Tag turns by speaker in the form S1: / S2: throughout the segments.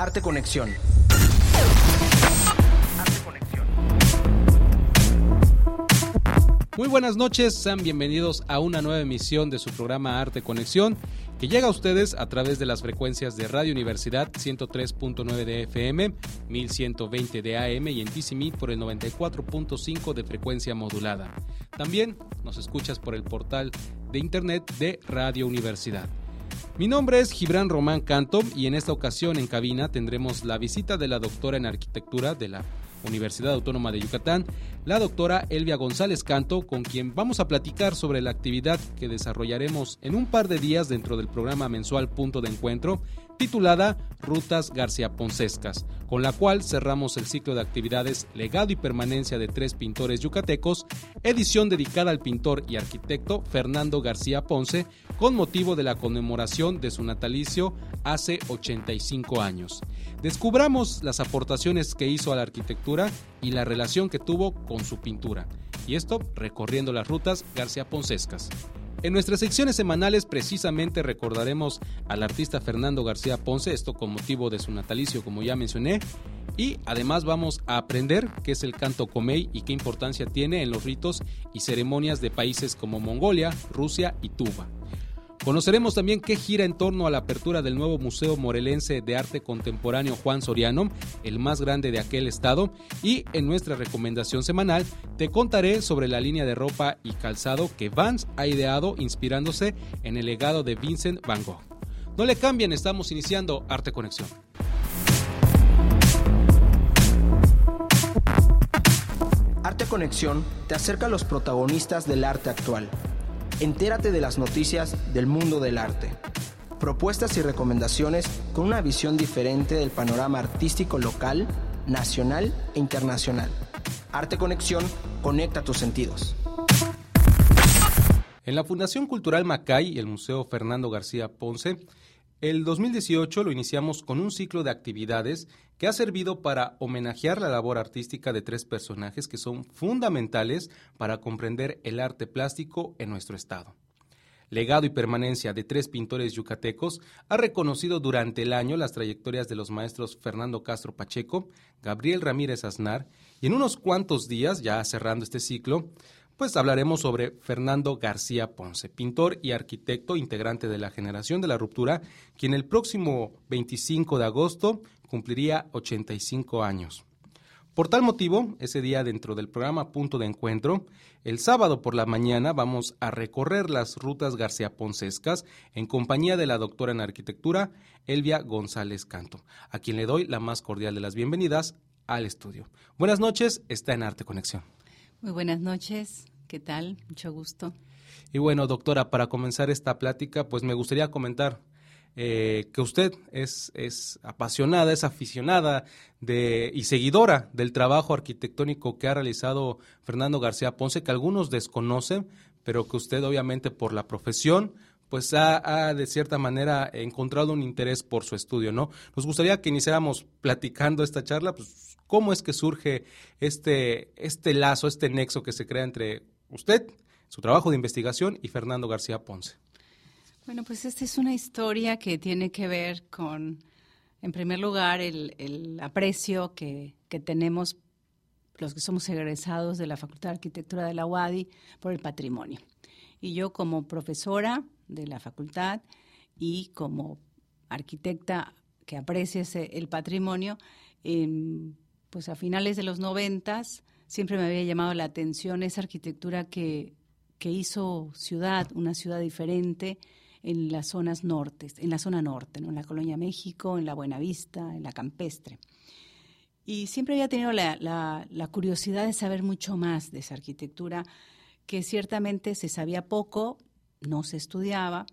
S1: Arte Conexión.
S2: Muy buenas noches, sean bienvenidos a una nueva emisión de su programa Arte Conexión, que llega a ustedes a través de las frecuencias de Radio Universidad 103.9 de FM, 1120 de AM y en TCMI por el 94.5 de frecuencia modulada. También nos escuchas por el portal de internet de Radio Universidad. Mi nombre es Gibran Román Canto y en esta ocasión en cabina tendremos la visita de la doctora en arquitectura de la Universidad Autónoma de Yucatán, la doctora Elvia González Canto, con quien vamos a platicar sobre la actividad que desarrollaremos en un par de días dentro del programa mensual Punto de Encuentro, titulada Rutas García Poncescas, con la cual cerramos el ciclo de actividades Legado y Permanencia de tres pintores yucatecos, edición dedicada al pintor y arquitecto Fernando García Ponce, con motivo de la conmemoración de su natalicio hace 85 años. Descubramos las aportaciones que hizo a la arquitectura y la relación que tuvo con su pintura, y esto recorriendo las rutas García Poncescas. En nuestras secciones semanales precisamente recordaremos al artista Fernando García Ponce, esto con motivo de su natalicio como ya mencioné, y además vamos a aprender qué es el canto comey y qué importancia tiene en los ritos y ceremonias de países como Mongolia, Rusia y Tuva. Conoceremos también qué gira en torno a la apertura del nuevo Museo Morelense de Arte Contemporáneo Juan Soriano, el más grande de aquel estado, y en nuestra recomendación semanal te contaré sobre la línea de ropa y calzado que Vans ha ideado inspirándose en el legado de Vincent Van Gogh. No le cambien, estamos iniciando Arte Conexión.
S1: Arte Conexión te acerca a los protagonistas del arte actual Entérate de las noticias del mundo del arte. Propuestas y recomendaciones con una visión diferente del panorama artístico local, nacional e internacional. Arte Conexión conecta tus sentidos.
S2: En la Fundación Cultural Macay y el Museo Fernando García Ponce el 2018 lo iniciamos con un ciclo de actividades que ha servido para homenajear la labor artística de tres personajes que son fundamentales para comprender el arte plástico en nuestro estado. Legado y permanencia de tres pintores yucatecos ha reconocido durante el año las trayectorias de los maestros Fernando Castro Pacheco, Gabriel Ramírez Aznar y en unos cuantos días, ya cerrando este ciclo, pues hablaremos sobre Fernando García Ponce, pintor y arquitecto integrante de la generación de la ruptura, quien el próximo 25 de agosto cumpliría 85 años. Por tal motivo, ese día dentro del programa Punto de Encuentro, el sábado por la mañana vamos a recorrer las rutas García Poncescas en compañía de la doctora en arquitectura Elvia González Canto, a quien le doy la más cordial de las bienvenidas al estudio. Buenas noches, está en Arte Conexión.
S3: Muy buenas noches, ¿qué tal? Mucho gusto.
S2: Y bueno, doctora, para comenzar esta plática, pues me gustaría comentar eh, que usted es, es apasionada, es aficionada de, y seguidora del trabajo arquitectónico que ha realizado Fernando García Ponce, que algunos desconocen, pero que usted obviamente por la profesión, pues ha, ha, de cierta manera encontrado un interés por su estudio, ¿no? Nos gustaría que iniciáramos platicando esta charla, pues ¿Cómo es que surge este, este lazo, este nexo que se crea entre usted, su trabajo de investigación y Fernando García Ponce?
S3: Bueno, pues esta es una historia que tiene que ver con, en primer lugar, el, aprecio que, que, tenemos los que somos egresados de la Facultad de Arquitectura de la UADI por el patrimonio. Y yo como profesora de la facultad y como arquitecta que aprecia el patrimonio, eh, pues a finales de los noventas siempre me había llamado la atención esa arquitectura que, que hizo ciudad, una ciudad diferente en las zonas nortes, en la zona norte, ¿no? en la Colonia México, en la Buenavista, en la Campestre. Y siempre había tenido la, la, la, curiosidad de saber mucho más de esa arquitectura, que ciertamente se sabía poco, no se estudiaba,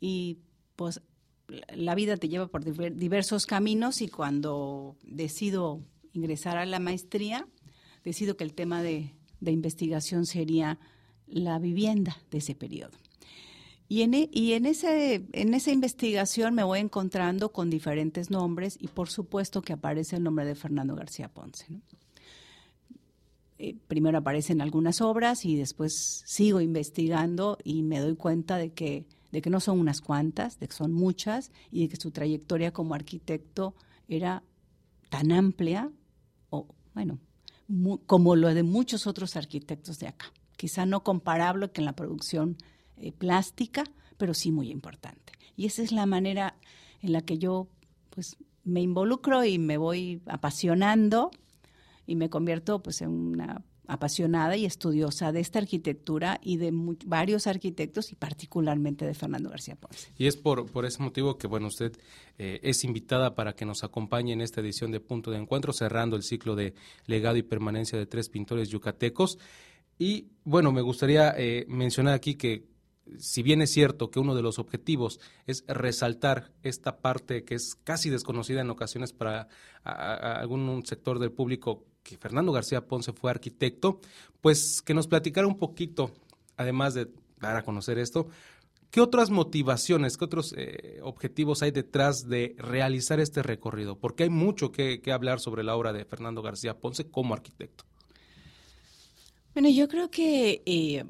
S3: y pues la vida te lleva por diversos caminos y cuando decido ingresar a la maestría, decido que el tema de, investigación sería la vivienda de ese periodo. Y, en, e, ese, esa investigación me voy encontrando con diferentes nombres y por supuesto que aparece el nombre de Fernando García Ponce. Eh, primero aparecen algunas obras y después sigo investigando y me doy cuenta de que de que no son unas cuantas, de que son muchas y de que su trayectoria como arquitecto era tan amplia, o bueno, como lo de muchos otros arquitectos de acá. Quizá no comparable que en la producción eh, plástica, pero sí muy importante. Y esa es la manera en la que yo pues me involucro y me voy apasionando y me convierto pues en una apasionada y estudiosa de esta arquitectura y de varios arquitectos y particularmente de Fernando García Ponce.
S2: Y es por, por ese motivo que, bueno, usted eh, es invitada para que nos acompañe en esta edición de Punto de Encuentro, cerrando el ciclo de legado y permanencia de tres pintores yucatecos. Y, bueno, me gustaría eh, mencionar aquí que si bien es cierto que uno de los objetivos es resaltar esta parte que es casi desconocida en ocasiones para algún sector del público, que Fernando García Ponce fue arquitecto, pues que nos platicara un poquito, además de dar a conocer esto, ¿qué otras motivaciones, qué otros eh, objetivos hay detrás de realizar este recorrido? Porque hay mucho que, hablar sobre la obra de Fernando García Ponce como arquitecto.
S3: Bueno, yo creo que eh,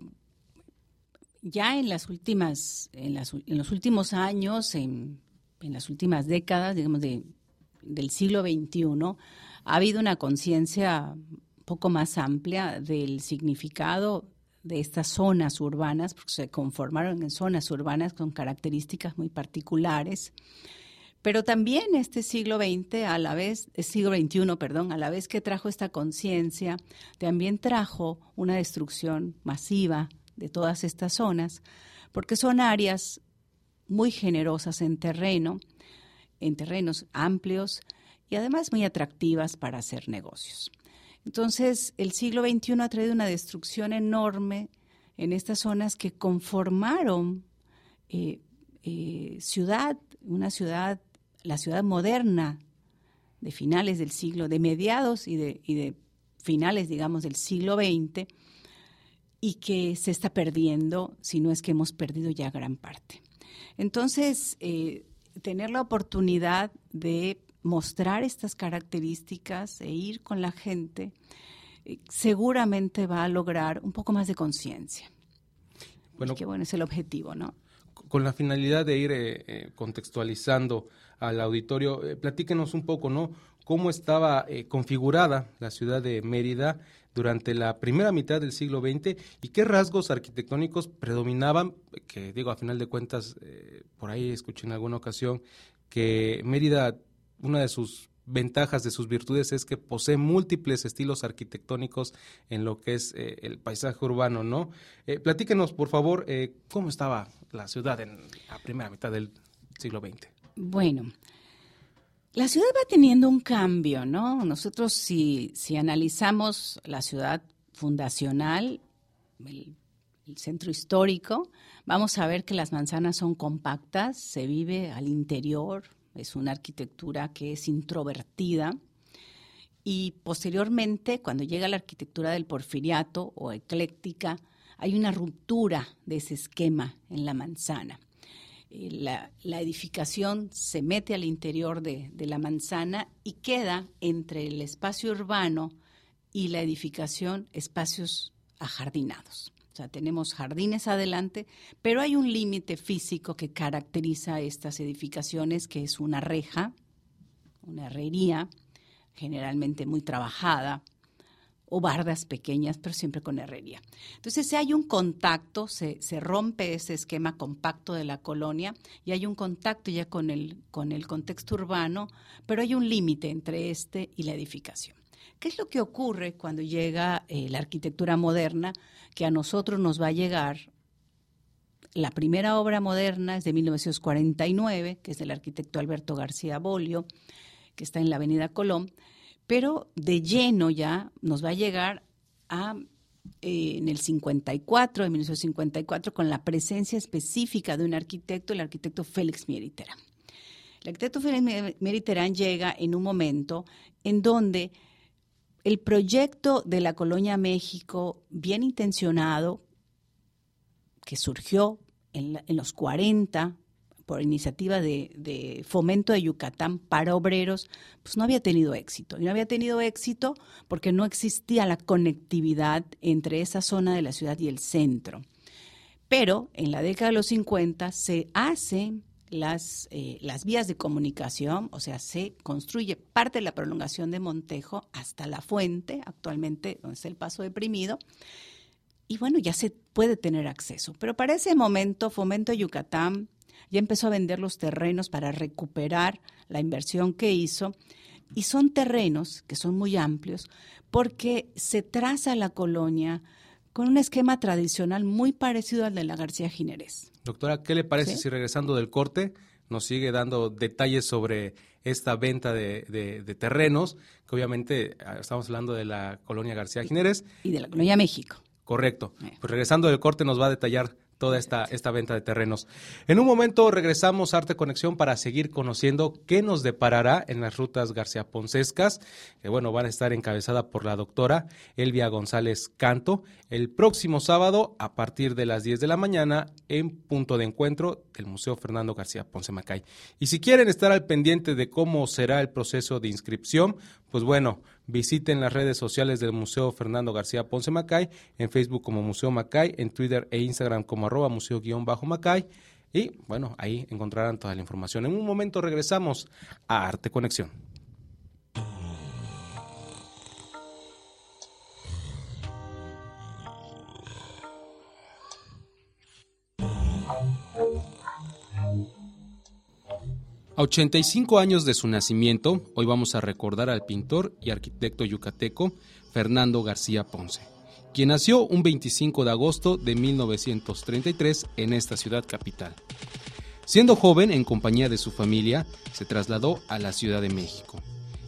S3: ya en las últimas, en, los últimos años, en, las últimas décadas, digamos, del siglo XXI, ha habido una conciencia poco más amplia del significado de estas zonas urbanas, porque se conformaron en zonas urbanas con características muy particulares. Pero también este siglo XX, a la vez, el siglo XXI, perdón, a la vez que trajo esta conciencia, también trajo una destrucción masiva de todas estas zonas, porque son áreas muy generosas en terreno, en terrenos amplios y además muy atractivas para hacer negocios. Entonces, el siglo XXI ha traído una destrucción enorme en estas zonas que conformaron eh, eh, ciudad, una ciudad, la ciudad moderna de finales del siglo, de mediados y de, finales, digamos, del siglo XX, y que se está perdiendo, si no es que hemos perdido ya gran parte. Entonces, eh, tener la oportunidad de mostrar estas características e ir con la gente, eh, seguramente va a lograr un poco más de conciencia. Bueno, que bueno, es el objetivo, ¿no?
S2: Con la finalidad de ir eh, contextualizando al auditorio, platíquenos un poco, ¿no? Cómo estaba configurada la ciudad de Mérida durante la primera mitad del siglo XX y qué rasgos arquitectónicos predominaban, que digo, a final de cuentas, eh, por ahí escuché en alguna ocasión que Mérida, una de sus ventajas, de sus virtudes es que posee múltiples estilos arquitectónicos en lo que es eh, el paisaje urbano, ¿no? Eh, platíquenos, por favor, cómo estaba la ciudad en la primera mitad del siglo XX.
S3: Bueno, la ciudad va teniendo un cambio, ¿no? Nosotros si, si analizamos la ciudad fundacional, el, centro histórico, vamos a ver que las manzanas son compactas, se vive al interior, es una arquitectura que es introvertida. Y posteriormente, cuando llega la arquitectura del porfiriato o ecléctica, hay una ruptura de ese esquema en la manzana. Eh, la, edificación se mete al interior de, la manzana y queda entre el espacio urbano y la edificación espacios ajardinados. Sea, tenemos jardines adelante, pero hay un límite físico que caracteriza estas edificaciones, que es una reja, una herrería, generalmente muy trabajada, o bardas pequeñas, pero siempre con herrería. Entonces, si hay un contacto, se, rompe ese esquema compacto de la colonia y hay un contacto ya con el, con el contexto urbano, pero hay un límite entre este y la edificación. ¿Qué es lo que ocurre cuando llega eh, la arquitectura moderna? Que a nosotros nos va a llegar la primera obra moderna es de 1949, que es del arquitecto Alberto García Bolio, que está en la Avenida Colón, pero de lleno ya nos va a llegar eh, en el 54, en 1954, con la presencia específica de un arquitecto, el arquitecto Félix Mieriterán. El arquitecto Félix Mieriterán llega en un momento en donde el proyecto de la colonia México, bien intencionado, que surgió en, los 40, por iniciativa de, fomento de Yucatán para obreros, pues no había tenido éxito. Y no había tenido éxito porque no existía la conectividad entre esa zona de la ciudad y el centro. Pero en la década de los 50 se hacen las, eh, las vías de comunicación, o sea, se construye parte de la prolongación de Montejo hasta la fuente, actualmente donde está el paso deprimido, y bueno, ya se puede tener acceso. Pero para ese momento, Fomento Yucatán ya empezó a vender los terrenos para recuperar la inversión que hizo, y son terrenos que son muy amplios porque se traza la colonia con un esquema tradicional muy parecido al de la García Ginerés.
S2: Doctora, ¿qué le parece si regresando del corte nos sigue dando detalles sobre esta venta de, terrenos, que obviamente ah, estamos hablando de la colonia García Gineres.
S3: Y de la colonia México.
S2: Correcto. Pues regresando del corte nos va a detallar toda esta, esta venta de terrenos. En un momento regresamos a Arte Conexión para seguir conociendo qué nos deparará en las rutas García Poncescas, que bueno, van a estar encabezada por la doctora Elvia González Canto, el próximo sábado a partir de las 10 de la mañana en punto de encuentro del Museo Fernando García Ponce Macay. Y si quieren estar al pendiente de cómo será el proceso de inscripción, pues bueno, visiten las redes sociales del Museo Fernando García Ponce Macay, en Facebook como Museo Macay, en Twitter e Instagram como arroba museo-macay. Y bueno, ahí encontrarán toda la información. En un momento regresamos a Arte Conexión. 85 años de su nacimiento, hoy vamos a recordar al pintor y arquitecto yucateco Fernando García Ponce, quien nació un 25 de agosto de 1933 en esta ciudad capital. Siendo joven, en compañía de su familia, se trasladó a la Ciudad de México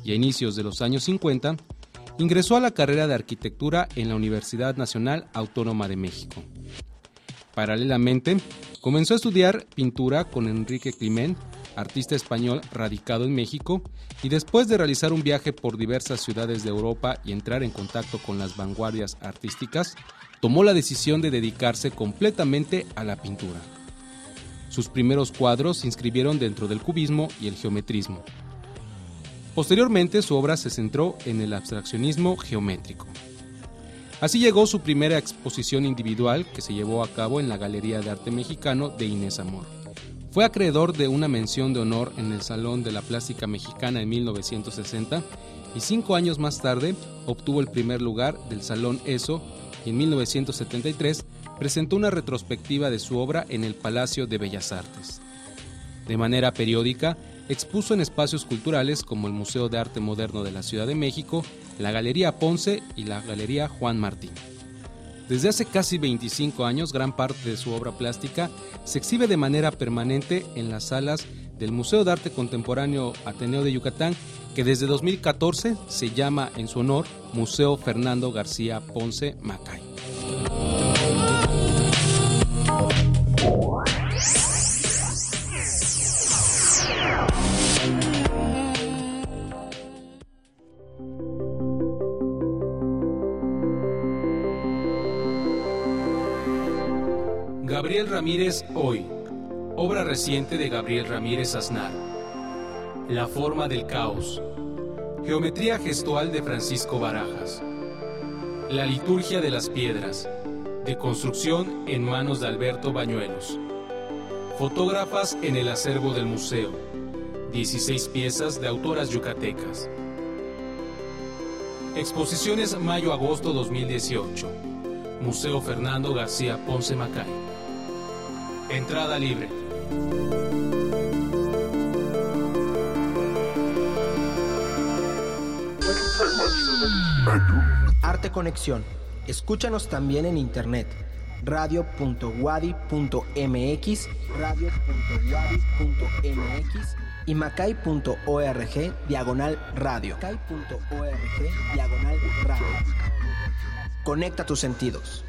S2: y a inicios de los años 50 ingresó a la carrera de arquitectura en la Universidad Nacional Autónoma de México. Paralelamente, comenzó a estudiar pintura con Enrique Climent artista español radicado en México, y después de realizar un viaje por diversas ciudades de Europa y entrar en contacto con las vanguardias artísticas, tomó la decisión de dedicarse completamente a la pintura. Sus primeros cuadros se inscribieron dentro del cubismo y el geometrismo. Posteriormente su obra se centró en el abstraccionismo geométrico. Así llegó su primera exposición individual que se llevó a cabo en la Galería de Arte Mexicano de Inés Amor. Fue acreedor de una mención de honor en el Salón de la Plástica Mexicana en 1960 y cinco años más tarde obtuvo el primer lugar del Salón ESO y en 1973 presentó una retrospectiva de su obra en el Palacio de Bellas Artes. De manera periódica, expuso en espacios culturales como el Museo de Arte Moderno de la Ciudad de México, la Galería Ponce y la Galería Juan Martín. Desde hace casi 25 años, gran parte de su obra plástica se exhibe de manera permanente en las salas del Museo de Arte Contemporáneo Ateneo de Yucatán, que desde 2014 se llama en su honor Museo Fernando García Ponce Macay. Ramírez Hoy, obra reciente de Gabriel Ramírez Aznar. La forma del caos. Geometría gestual de Francisco Barajas. La liturgia de las piedras. De construcción en manos de Alberto Bañuelos. Fotógrafas en el acervo del museo. 16 piezas de autoras yucatecas. Exposiciones mayo-agosto 2018. Museo Fernando García Ponce Macay. Entrada libre.
S1: Arte Conexión. Escúchanos también en internet. radio.wadi.mx, radio.wadi.mx y macay.org diagonal radio. Macay.org diagonal radio. Conecta tus sentidos.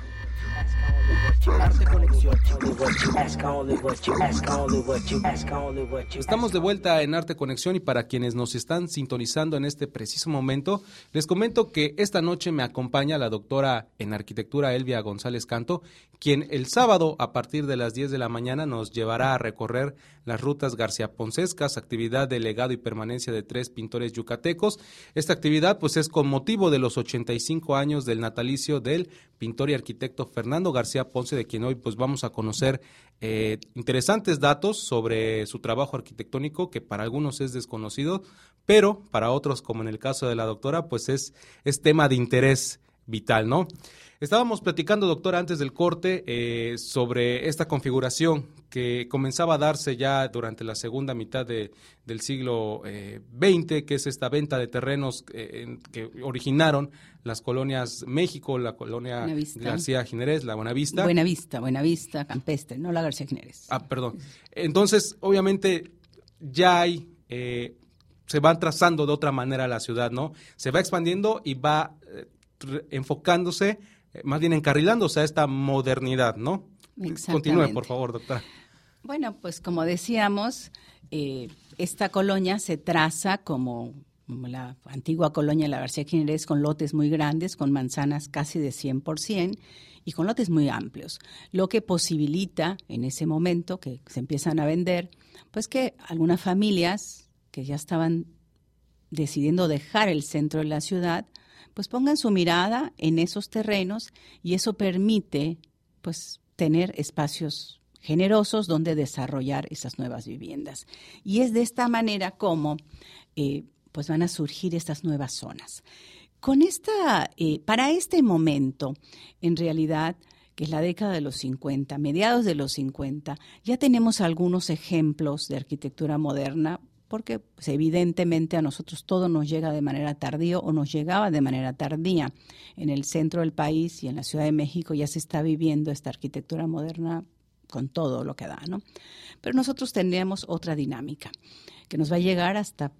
S2: Estamos de vuelta en Arte Conexión y para quienes nos están sintonizando en este preciso momento, les comento que esta noche me acompaña la doctora en arquitectura Elvia González Canto, quien el sábado a partir de las 10 de la mañana nos llevará a recorrer las rutas García Poncescas, actividad de legado y permanencia de tres pintores yucatecos. Esta actividad pues es con motivo de los 85 años del natalicio del pintor y arquitecto Fernando García Ponce, de quien hoy pues vamos a conocer eh, interesantes datos sobre su trabajo arquitectónico, que para algunos es desconocido, pero para otros, como en el caso de la doctora, pues es, es tema de interés vital, ¿no? Estábamos platicando, doctora, antes del corte eh, sobre esta configuración que comenzaba a darse ya durante la segunda mitad de, del siglo XX, eh, que es esta venta de terrenos eh, que originaron las colonias México, la colonia García Jiménez, la Buenavista.
S3: Buenavista, Buenavista, Campestre, no la García Jiménez.
S2: Ah, perdón. Entonces, obviamente, ya hay se van trazando de otra manera la ciudad, ¿no? Se va expandiendo y va enfocándose eh, más bien encarrilándose a esta modernidad, ¿no? Continúe, por favor, doctora.
S3: Bueno, pues como decíamos, eh, esta colonia se traza como, la antigua colonia de la García Jiménez con lotes muy grandes, con manzanas casi de 100% y con lotes muy amplios, lo que posibilita en ese momento que se empiezan a vender, pues que algunas familias que ya estaban decidiendo dejar el centro de la ciudad, pues pongan su mirada en esos terrenos y eso permite pues tener espacios generosos donde desarrollar esas nuevas viviendas. Y es de esta manera como eh, pues van a surgir estas nuevas zonas. Con esta, eh, para este momento, en realidad, que es la década de los 50, mediados de los 50, ya tenemos algunos ejemplos de arquitectura moderna porque pues, evidentemente a nosotros todo nos llega de manera tardía o nos llegaba de manera tardía. En el centro del país y en la Ciudad de México ya se está viviendo esta arquitectura moderna con todo lo que da, ¿no? Pero nosotros tendríamos otra dinámica que nos va a llegar hasta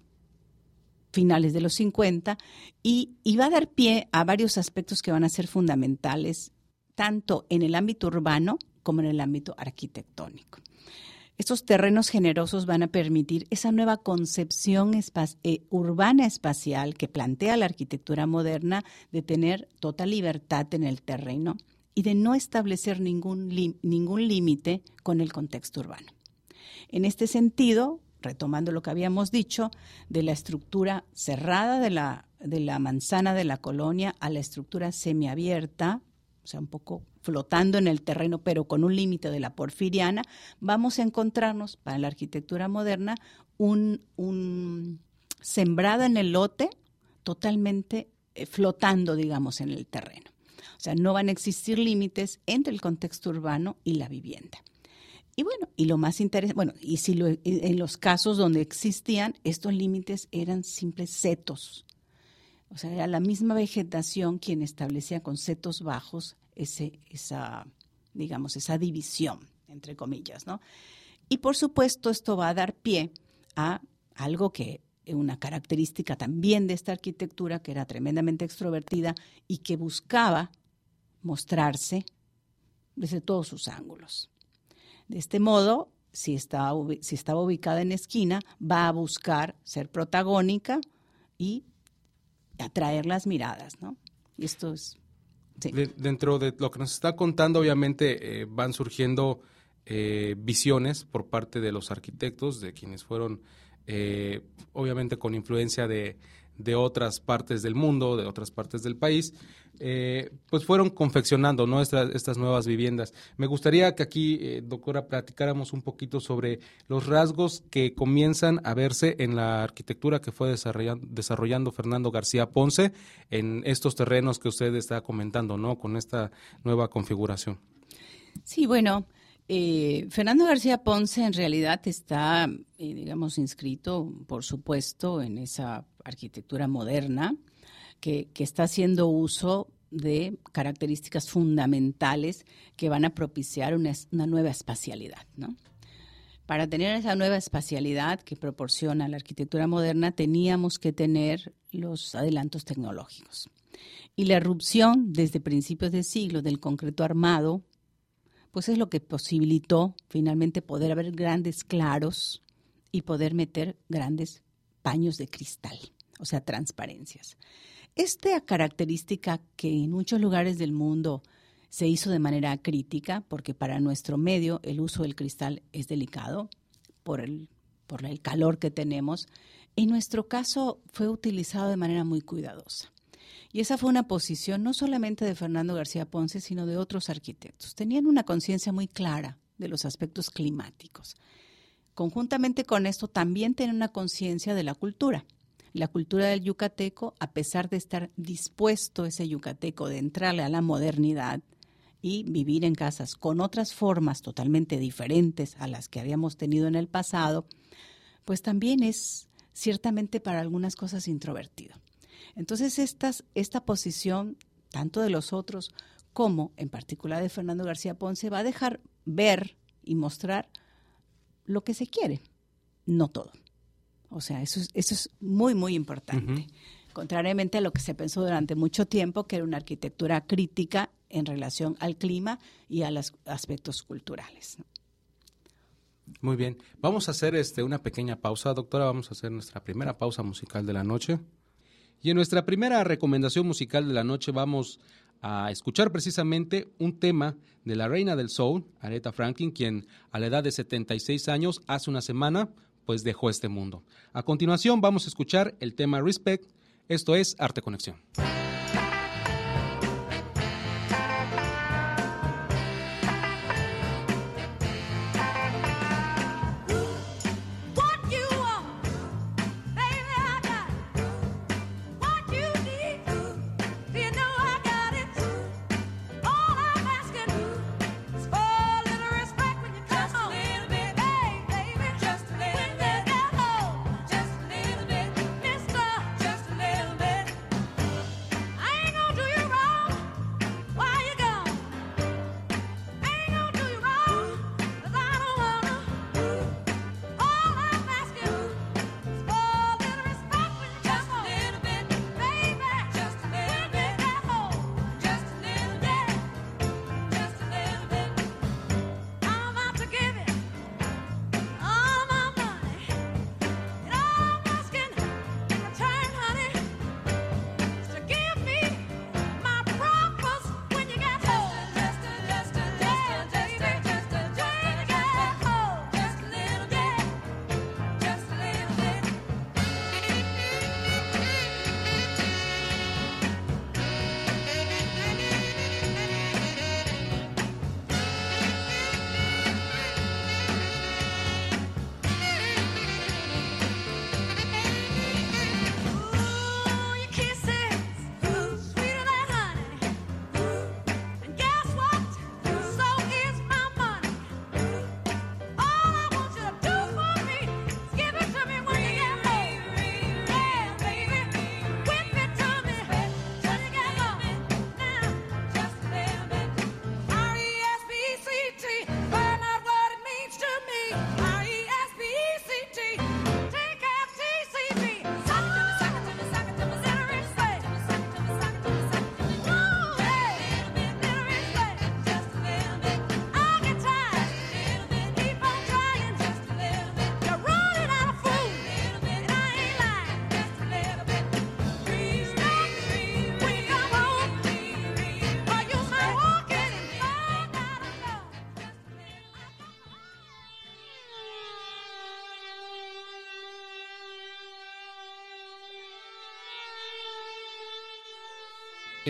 S3: finales de los 50 y, y va a dar pie a varios aspectos que van a ser fundamentales tanto en el ámbito urbano como en el ámbito arquitectónico. Estos terrenos generosos van a permitir esa nueva concepción eh, urbana espacial que plantea la arquitectura moderna de tener total libertad en el terreno y de no establecer ningún, límite con el contexto urbano. En este sentido, retomando lo que habíamos dicho, de la estructura cerrada de la, de la manzana de la colonia a la estructura semiabierta, o sea, un poco flotando en el terreno, pero con un límite de la porfiriana, vamos a encontrarnos para la arquitectura moderna un, un sembrado en el lote totalmente eh, flotando, digamos, en el terreno. O sea, no van a existir límites entre el contexto urbano y la vivienda. Y bueno, y lo más interesante, bueno, y si en los casos donde existían, estos límites eran simples setos. O sea, era la misma vegetación quien establecía con setos bajos ese, esa, digamos, esa división, entre comillas, ¿no? Y por supuesto esto va a dar pie a algo que una característica también de esta arquitectura que era tremendamente extrovertida y que buscaba mostrarse desde todos sus ángulos. De este modo, si, está, si estaba ubicada en esquina, va a buscar ser protagónica y atraer las miradas, ¿no? Y esto es
S2: dentro de lo que nos está contando, obviamente eh, van surgiendo eh, visiones por parte de los arquitectos, de quienes fueron, eh, obviamente, con influencia de, de otras partes del mundo, de otras partes del país, eh, pues fueron confeccionando estas, nuevas viviendas. Me gustaría que aquí, eh, doctora, platicáramos un poquito sobre los rasgos que comienzan a verse en la arquitectura que fue desarrollando, desarrollando Fernando García Ponce en estos terrenos que usted está comentando, ¿no? Con esta nueva configuración.
S3: Sí, bueno, eh, Fernando García Ponce en realidad está, eh, digamos, inscrito, por supuesto, en esa arquitectura moderna que, está haciendo uso de características fundamentales que van a propiciar una, nueva espacialidad. Para tener esa nueva espacialidad que proporciona la arquitectura moderna, teníamos que tener los adelantos tecnológicos. Y la erupción desde principios de siglo del concreto armado pues es lo que posibilitó finalmente poder haber grandes claros y poder meter grandes paños de cristal, o sea, transparencias. Esta característica que en muchos lugares del mundo se hizo de manera crítica, porque para nuestro medio el uso del cristal es delicado por el, por el calor que tenemos, en nuestro caso fue utilizado de manera muy cuidadosa. Y esa fue una posición no solamente de Fernando García Ponce, sino de otros arquitectos. Tenían una conciencia muy clara de los aspectos climáticos. Conjuntamente con esto, también tienen una conciencia de la cultura. La cultura del yucateco, a pesar de estar dispuesto ese yucateco de entrarle a la modernidad y vivir en casas con otras formas totalmente diferentes a las que habíamos tenido en el pasado, pues también es ciertamente para algunas cosas introvertido. Entonces, esta posición, tanto de los otros como en particular de Fernando García Ponce, va a dejar ver y mostrar lo que se quiere, no todo. O sea, eso es, eso es muy, muy importante. Contrariamente a lo que se pensó durante mucho tiempo, que era una arquitectura crítica en relación al clima y a los aspectos culturales.
S4: Muy bien. Vamos a hacer este, una pequeña pausa, doctora. Vamos a hacer nuestra primera pausa musical de la noche. Y en nuestra primera recomendación musical de la noche vamos a escuchar precisamente un tema de la reina del soul, Aretha Franklin, quien a la edad de 76 años, hace una semana, pues dejó este mundo. A continuación vamos a escuchar el tema Respect, esto es Arte Conexión.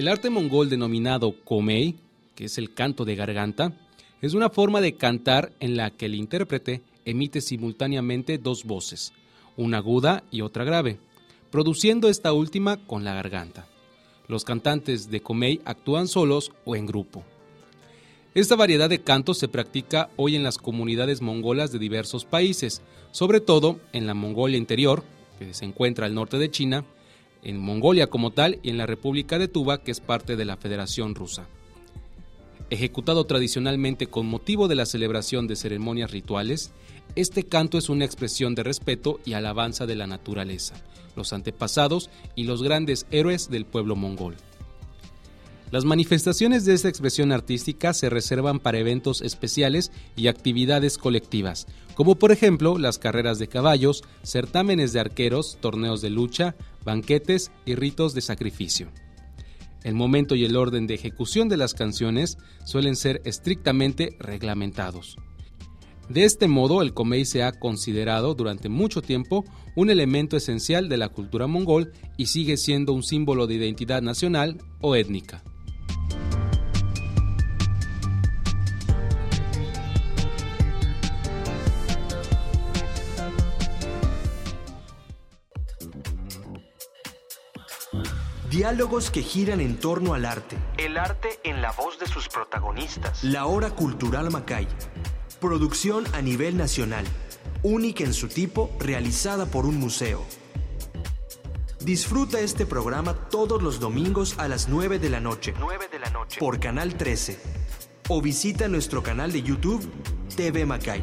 S4: El arte mongol denominado komei, que es el canto de garganta, es una forma de cantar en la que el intérprete emite simultáneamente dos voces, una aguda y otra grave, produciendo esta última con la garganta. Los cantantes de komei actúan solos o en grupo. Esta variedad de cantos se practica hoy en las comunidades mongolas de diversos países, sobre todo en la Mongolia interior, que se encuentra al norte de China, en Mongolia como tal y en la República de Tuba, que es parte de la Federación Rusa. Ejecutado tradicionalmente con motivo de la celebración de ceremonias rituales, este canto es una expresión de respeto y alabanza de la naturaleza, los antepasados y los grandes héroes del pueblo mongol. Las manifestaciones de esta expresión artística se reservan para eventos especiales y actividades colectivas, como por ejemplo las carreras de caballos, certámenes de arqueros, torneos de lucha, banquetes y ritos de sacrificio. El momento y el orden de ejecución de las canciones suelen ser estrictamente reglamentados.
S2: De este modo, el Comey se ha considerado durante mucho tiempo un elemento esencial de la cultura mongol y sigue siendo un símbolo de identidad nacional o étnica.
S5: Diálogos que giran en torno al arte.
S1: El arte en la voz de sus protagonistas.
S5: La Hora Cultural Macay. Producción a nivel nacional. Única en su tipo, realizada por un museo. Disfruta este programa todos los domingos a las 9 de la noche.
S1: 9 de la noche.
S5: Por Canal 13. O visita nuestro canal de YouTube, TV Macay.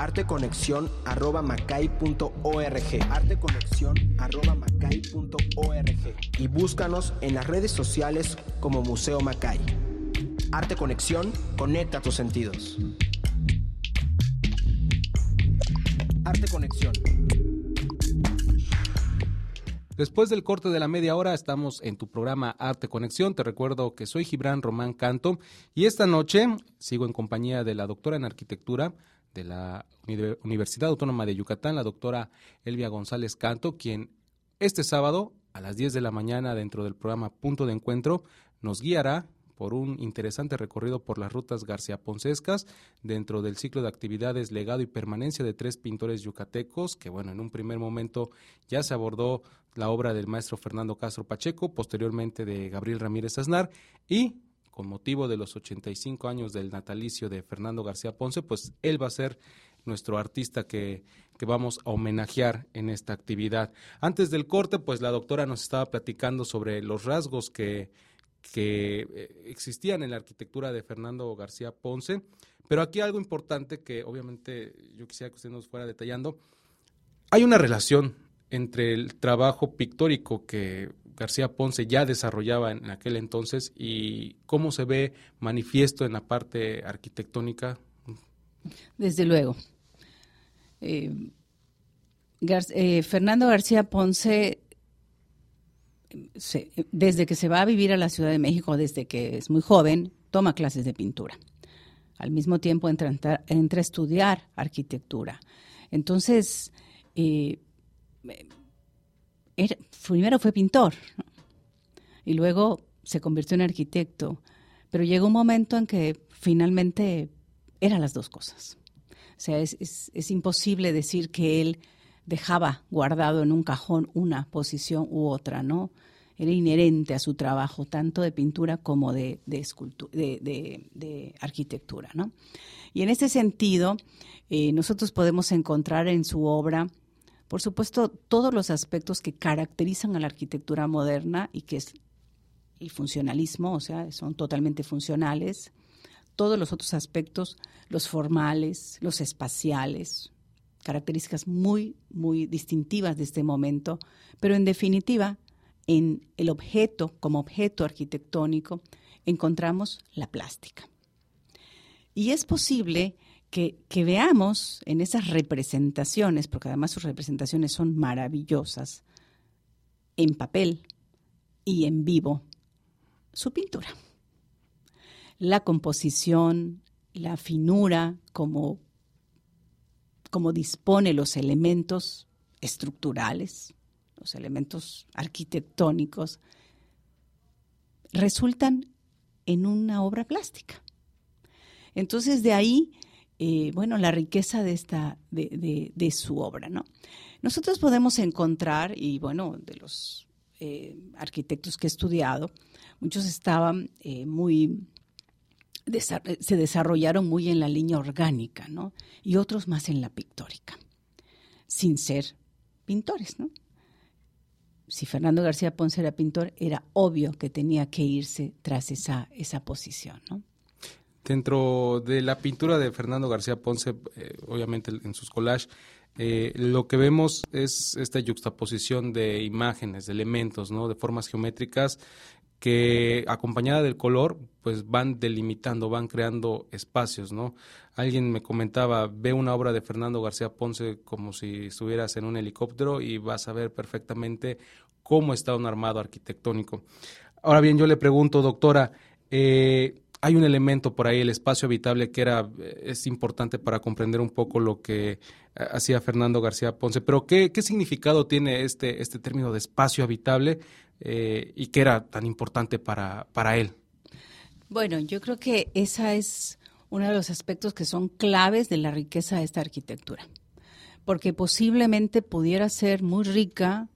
S1: arteconexión.macay.org arteconexión.macay.org y búscanos en las redes sociales como Museo Macay. Arte Conexión, conecta tus sentidos. Arte Conexión.
S2: Después del corte de la media hora estamos en tu programa Arte Conexión. Te recuerdo que soy Gibran Román Canto y esta noche sigo en compañía de la doctora en arquitectura, de la Universidad Autónoma de Yucatán, la doctora Elvia González Canto, quien este sábado a las 10 de la mañana dentro del programa Punto de Encuentro nos guiará por un interesante recorrido por las rutas García Poncescas dentro del ciclo de actividades Legado y Permanencia de tres pintores yucatecos, que bueno, en un primer momento ya se abordó la obra del maestro Fernando Castro Pacheco, posteriormente de Gabriel Ramírez Aznar y con motivo de los 85 años del natalicio de Fernando García Ponce, pues él va a ser nuestro artista que, que, vamos a homenajear en esta actividad. Antes del corte, pues la doctora nos estaba platicando sobre los rasgos que, que eh, existían en la arquitectura de Fernando García Ponce, pero aquí algo importante que obviamente yo quisiera que usted nos fuera detallando. Hay una relación entre el trabajo pictórico que García Ponce ya desarrollaba en aquel entonces y cómo se ve manifiesto en la parte arquitectónica?
S3: Desde luego. Eh, eh, Fernando García Ponce, desde que se va a vivir a la Ciudad de México, desde que es muy joven, toma clases de pintura. Al mismo tiempo entra, entra a estudiar arquitectura. Entonces, eh, primero fue pintor y luego se convirtió en arquitecto, pero llegó un momento en que finalmente eran las dos cosas. O sea, es, imposible decir que él dejaba guardado en un cajón una posición u otra, ¿no? Era inherente a su trabajo, tanto de pintura como de, de, de, arquitectura. Y en ese sentido, eh, nosotros podemos encontrar en su obra por supuesto, todos los aspectos que caracterizan a la arquitectura moderna y que es el funcionalismo, o sea, son totalmente funcionales, todos los otros aspectos, los formales, los espaciales, características muy, muy distintivas de este momento, pero en definitiva, en el objeto, como objeto arquitectónico, encontramos la plástica. Y es posible que, veamos en esas representaciones, porque además sus representaciones son maravillosas, en papel y en vivo, su pintura. La composición, la finura, como, como dispone los elementos estructurales, los elementos arquitectónicos, resultan en una obra plástica. Entonces de ahí eh, bueno, la riqueza de, esta, de, su obra, ¿no? Nosotros podemos encontrar, y bueno, de los eh, arquitectos que he estudiado, muchos estaban eh, muy, se desarrollaron muy en la línea orgánica, ¿no? Y otros más en la pictórica, sin ser pintores, ¿no? si Fernando García Ponce era pintor, era obvio que tenía que irse tras esa, esa posición, ¿no?
S2: Dentro de la pintura de Fernando García Ponce, eh, obviamente en sus collages, eh, lo que vemos es esta yuxtaposición de imágenes, de elementos, ¿no? de formas geométricas que acompañada del color, pues van delimitando, van creando espacios, ¿no? Alguien me comentaba, ve una obra de Fernando García Ponce como si estuvieras en un helicóptero y vas a ver perfectamente cómo está un armado arquitectónico. Ahora bien, yo le pregunto, doctora, eh, hay un elemento por ahí, el espacio habitable, que era es importante para comprender un poco lo que eh, hacía Fernando García Ponce. Pero ¿qué, qué significado tiene este, este término de espacio habitable eh, y qué era tan importante para, para él?
S3: Bueno, yo creo que esa es uno de los aspectos que son claves de la riqueza de esta arquitectura, porque posiblemente pudiera ser muy rica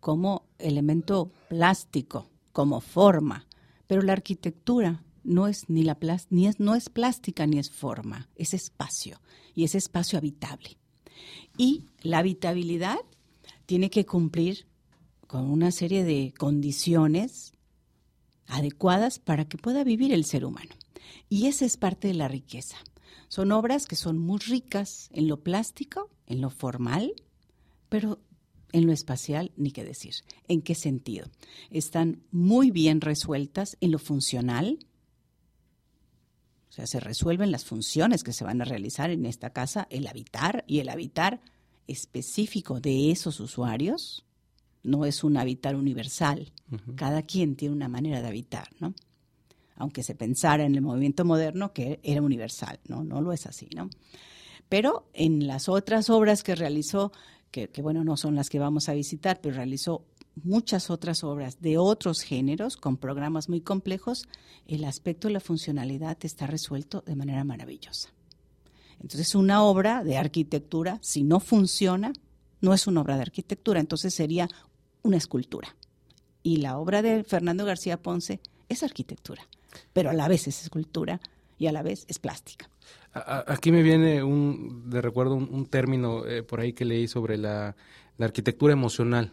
S3: como elemento plástico, como forma, pero la arquitectura no es ni la ni es, no es plástica ni es forma, es espacio y es espacio habitable. Y la habitabilidad tiene que cumplir con una serie de condiciones adecuadas para que pueda vivir el ser humano. Y esa es parte de la riqueza. Son obras que son muy ricas en lo plástico, en lo formal, pero en lo espacial, ni qué decir. ¿En qué sentido? Están muy bien resueltas en lo funcional, o sea, se resuelven las funciones que se van a realizar en esta casa, el habitar y el habitar específico de esos usuarios. No es un habitar universal. Cada quien tiene una manera de habitar, ¿no? Aunque se pensara en el movimiento moderno que era universal, ¿no? No lo es así, ¿no? Pero en las otras obras que realizó, que, que bueno, no son las que vamos a visitar, pero realizó muchas otras obras de otros géneros con programas muy complejos, el aspecto de la funcionalidad está resuelto de manera maravillosa. Entonces, una obra de arquitectura, si no funciona, no es una obra de arquitectura, entonces sería una escultura. Y la obra de Fernando García Ponce es arquitectura, pero a la vez es escultura y a la vez es plástica.
S2: Aquí me viene un, de recuerdo un, término eh, por ahí que leí sobre la arquitectura emocional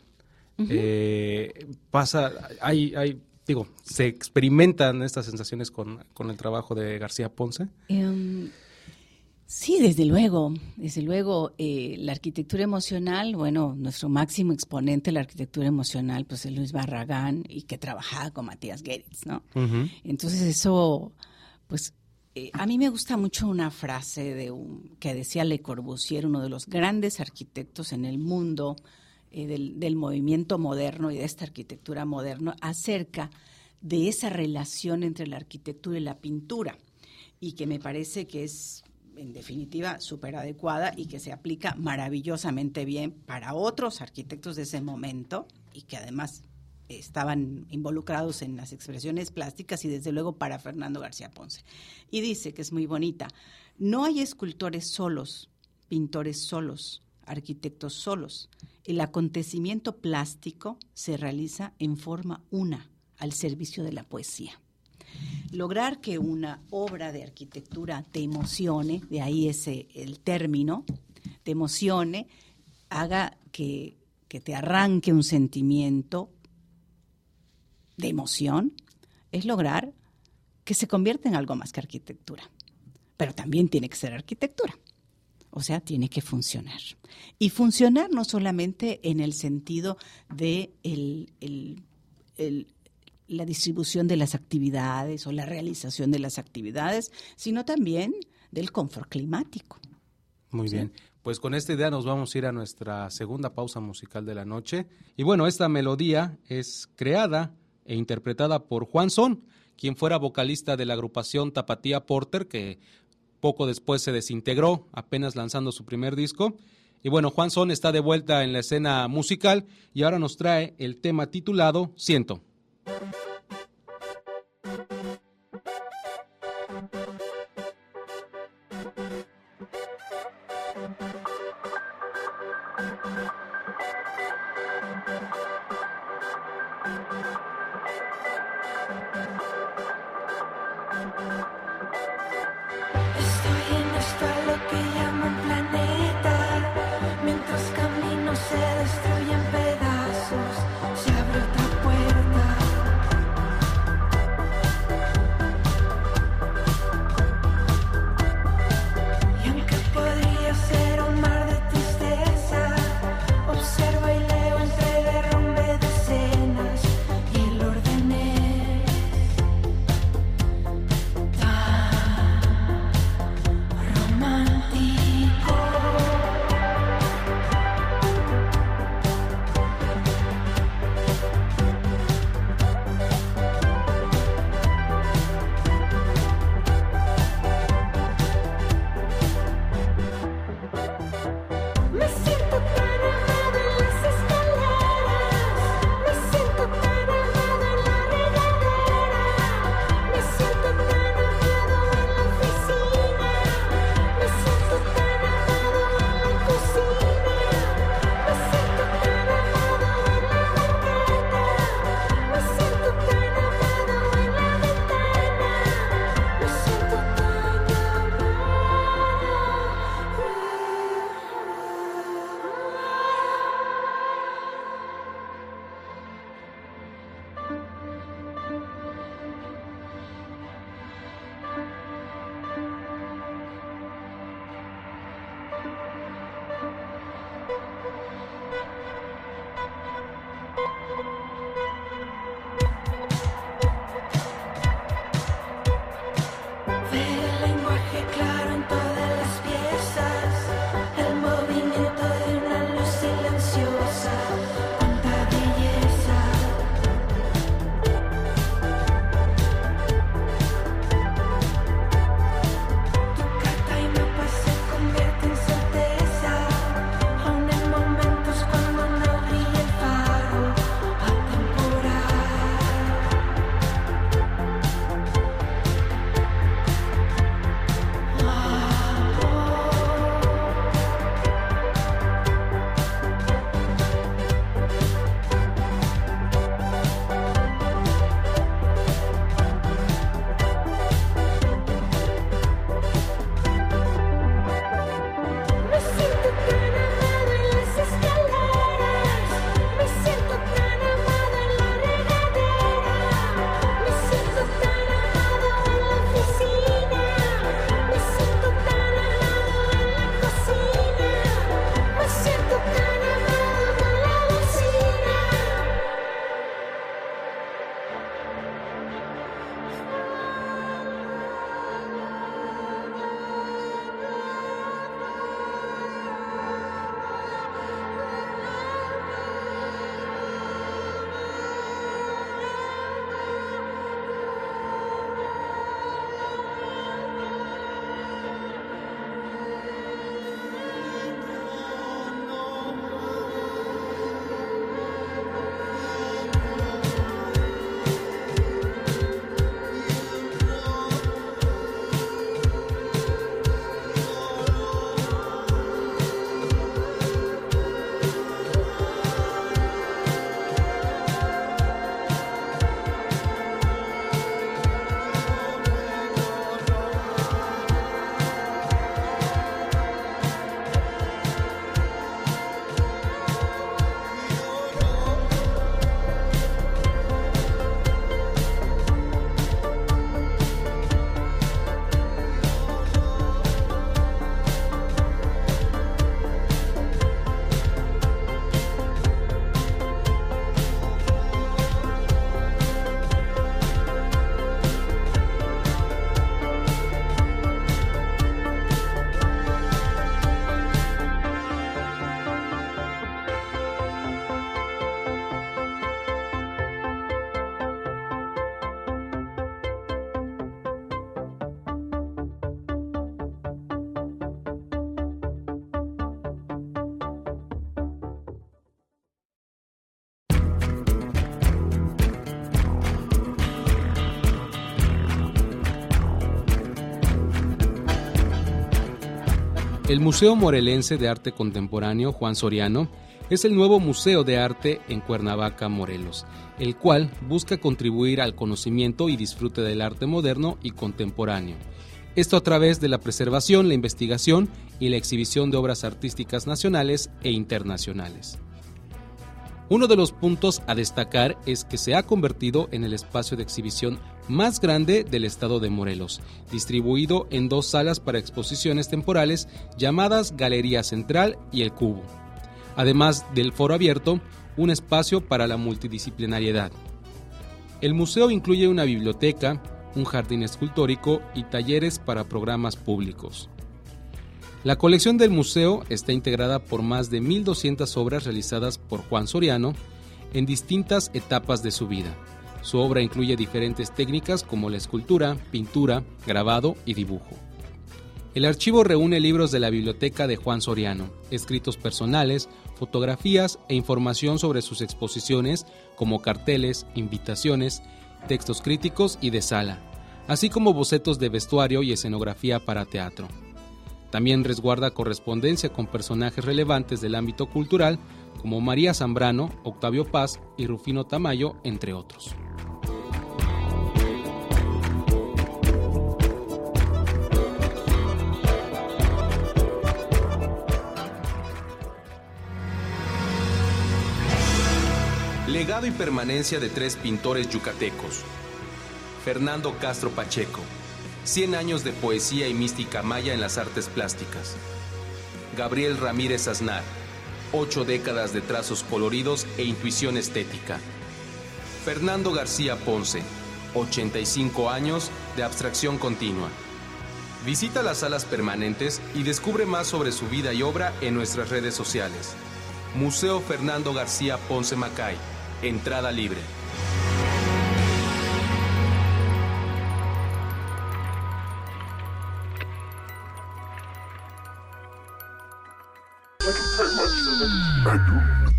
S2: eh, pasa, hay, hay, digo, ¿se experimentan estas sensaciones con, el trabajo de García Ponce?
S3: Em, sí, desde luego, desde luego, eh, la arquitectura emocional, bueno, nuestro máximo exponente de la arquitectura emocional, pues es Luis Barragán y que trabajaba con Matías Geritz, ¿no? Entonces eso, pues eh, a mí me gusta mucho una frase de un, que decía Le Corbusier, uno de los grandes arquitectos en el mundo, eh, del, movimiento moderno y de esta arquitectura moderna acerca de esa relación entre la arquitectura y la pintura y que me parece que es en definitiva súper adecuada y que se aplica maravillosamente bien para otros arquitectos de ese momento y que además estaban involucrados en las expresiones plásticas y desde luego para Fernando García Ponce. Y dice que es muy bonita, no hay escultores solos, pintores solos, arquitectos solos. El acontecimiento plástico se realiza en forma una, al servicio de la poesía. Lograr que una obra de arquitectura te emocione, de ahí ese el término, te emocione, haga que, que te arranque un sentimiento de emoción, es lograr que se convierta en algo más que arquitectura. Pero también tiene que ser arquitectura. O sea, tiene que funcionar. Y funcionar no solamente en el sentido de la distribución de las actividades o la realización de las actividades, sino también del confort climático.
S2: Muy bien. Pues con esta idea nos vamos a ir a nuestra segunda pausa musical de la noche. Y bueno, esta melodía es creada e interpretada por Juan Son, quien fuera vocalista de la agrupación Tapatía Porter, que poco después se desintegró, apenas lanzando su primer disco. Y bueno, Juan Son está de vuelta en la escena musical y ahora nos trae el tema titulado Siento. El Museo Morelense de Arte Contemporáneo Juan Soriano es el nuevo museo de arte en Cuernavaca, Morelos, el cual busca contribuir al conocimiento y disfrute del arte moderno y contemporáneo. Esto a través de la preservación, la investigación y la exhibición de obras artísticas nacionales e internacionales. Uno de los puntos a destacar es que se ha convertido en el espacio de exhibición más grande del estado de Morelos, distribuido en dos salas para exposiciones temporales llamadas Galería Central y El Cubo. Además del foro abierto, un espacio para la multidisciplinariedad. El museo incluye una biblioteca, un jardín escultórico y talleres para programas públicos. La colección del museo está integrada por más de 1.200 obras realizadas por Juan Soriano en distintas etapas de su vida. Su obra incluye diferentes técnicas como la escultura, pintura, grabado y dibujo. El archivo reúne libros de la biblioteca de Juan Soriano, escritos personales, fotografías e información sobre sus exposiciones como carteles, invitaciones, textos críticos y de sala, así como bocetos de vestuario y escenografía para teatro. También resguarda correspondencia con personajes relevantes del ámbito cultural como María Zambrano, Octavio Paz y Rufino Tamayo, entre otros.
S5: Legado y permanencia de tres pintores yucatecos. Fernando Castro Pacheco, 100 años de poesía y mística maya en las artes plásticas. Gabriel Ramírez Aznar, 8 décadas de trazos coloridos e intuición estética. Fernando García Ponce, 85 años de abstracción continua. Visita las salas permanentes y descubre más sobre su vida y obra en nuestras redes sociales. Museo Fernando García Ponce Macay. Entrada libre.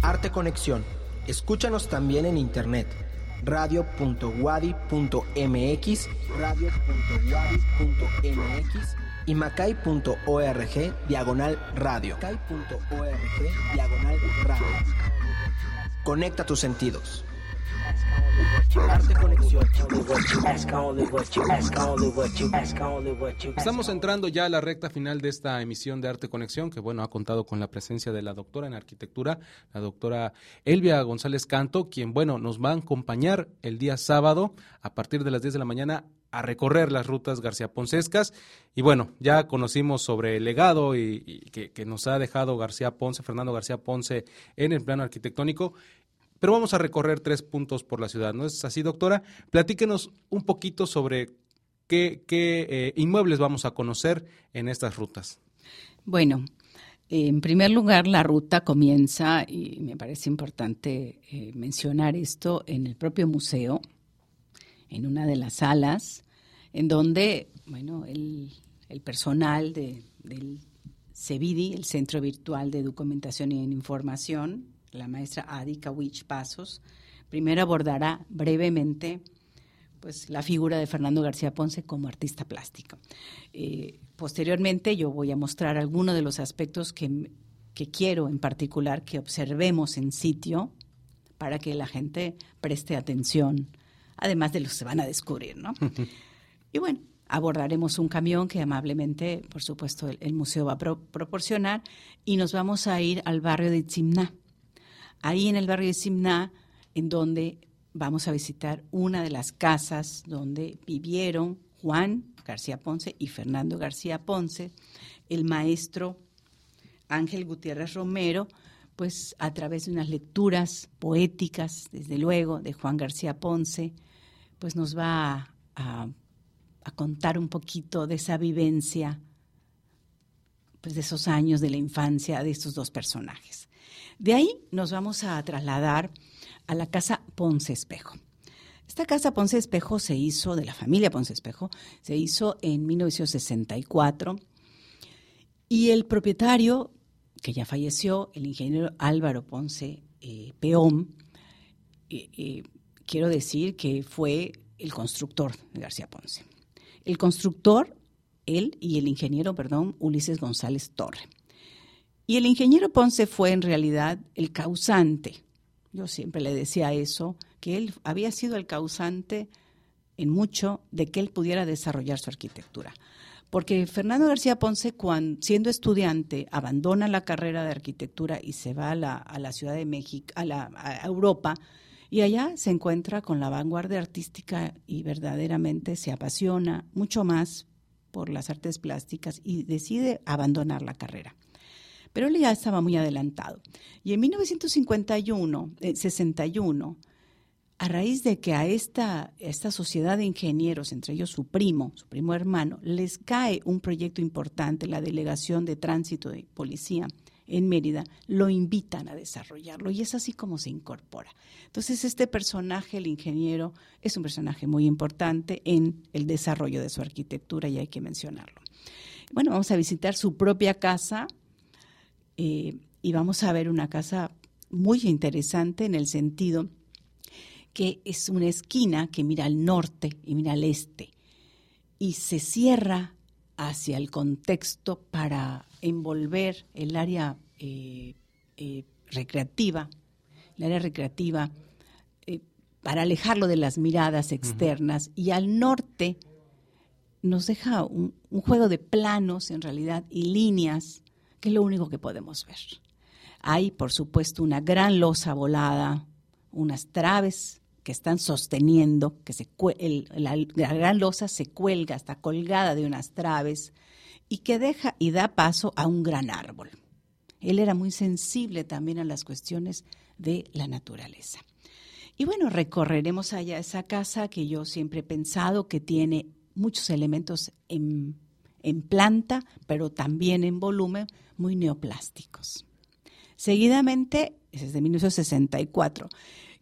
S1: Arte Conexión. Escúchanos también en internet. radio.wadi.mx, radio.wadi.mx y macay.org diagonal radio. Macay.org diagonal radio. Conecta tus sentidos.
S2: Estamos entrando ya a la recta final de esta emisión de Arte Conexión, que bueno, ha contado con la presencia de la doctora en arquitectura, la doctora Elvia González Canto, quien bueno, nos va a acompañar el día sábado a partir de las 10 de la mañana a recorrer las rutas García Poncescas. Y bueno, ya conocimos sobre el legado y, que, que, nos ha dejado García Ponce, Fernando García Ponce, en el plano arquitectónico. Pero vamos a recorrer tres puntos por la ciudad, ¿no es así, doctora? Platíquenos un poquito sobre qué, qué eh, inmuebles vamos a conocer en estas rutas.
S3: Bueno, en primer lugar, la ruta comienza, y me parece importante eh, mencionar esto, en el propio museo, en una de las salas, en donde, bueno, el, el personal de, del CEVIDI, el Centro Virtual de Documentación y Información, la maestra Adi Kawich Pasos, primero abordará brevemente pues, la figura de Fernando García Ponce como artista plástico. Eh, posteriormente yo voy a mostrar algunos de los aspectos que, que quiero en particular que observemos en sitio para que la gente preste atención, además de los que se van a descubrir, ¿no? y bueno, abordaremos un camión que amablemente, por supuesto, el, el museo va a pro proporcionar y nos vamos a ir al barrio de Tzimná ahí en el barrio de Simná, en donde vamos a visitar una de las casas donde vivieron Juan García Ponce y Fernando García Ponce, el maestro Ángel Gutiérrez Romero, pues a través de unas lecturas poéticas, desde luego, de Juan García Ponce, pues nos va a, a, a contar un poquito de esa vivencia, pues de esos años de la infancia de estos dos personajes. De ahí nos vamos a trasladar a la casa Ponce Espejo. Esta casa Ponce Espejo se hizo, de la familia Ponce Espejo, se hizo en 1964 y el propietario, que ya falleció, el ingeniero Álvaro Ponce eh, Peón, eh, eh, quiero decir que fue el constructor de García Ponce. El constructor él y el ingeniero, perdón, Ulises González Torre. Y el ingeniero Ponce fue en realidad el causante. Yo siempre le decía eso, que él había sido el causante en mucho de que él pudiera desarrollar su arquitectura. Porque Fernando García Ponce, siendo estudiante, abandona la carrera de arquitectura y se va a la, Ciudad de México, a, la, a Europa, y allá se encuentra con la vanguardia artística y verdaderamente se apasiona mucho más por las artes plásticas y decide abandonar la carrera. Pero él ya estaba muy adelantado. Y en 1951, 61, a raíz de que a esta, esta sociedad de ingenieros, entre ellos su primo, su primo hermano, les cae un proyecto importante, la Delegación de Tránsito de Policía en Mérida, lo invitan a desarrollarlo y es así como se incorpora. Entonces, este personaje, el ingeniero, es un personaje muy importante en el desarrollo de su arquitectura y hay que mencionarlo. Bueno, vamos a visitar su propia casa eh, y vamos a ver una casa muy interesante en el sentido que es una esquina que mira al norte y mira al este y se cierra hacia el contexto para envolver el área eh, eh, recreativa, el área recreativa, eh, para alejarlo de las miradas externas. Y al norte nos deja un, un, juego de planos en realidad y líneas que es lo único que podemos ver. Hay, por supuesto, una gran losa volada, unas traves que están sosteniendo, que se, la, gran losa se cuelga, está colgada de unas traves y que deja y da paso a un gran árbol. Él era muy sensible también a las cuestiones de la naturaleza. Y bueno, recorreremos allá esa casa que yo siempre he pensado que tiene muchos elementos en, en planta, pero también en volumen, muy neoplásticos. Seguidamente, es de 1964,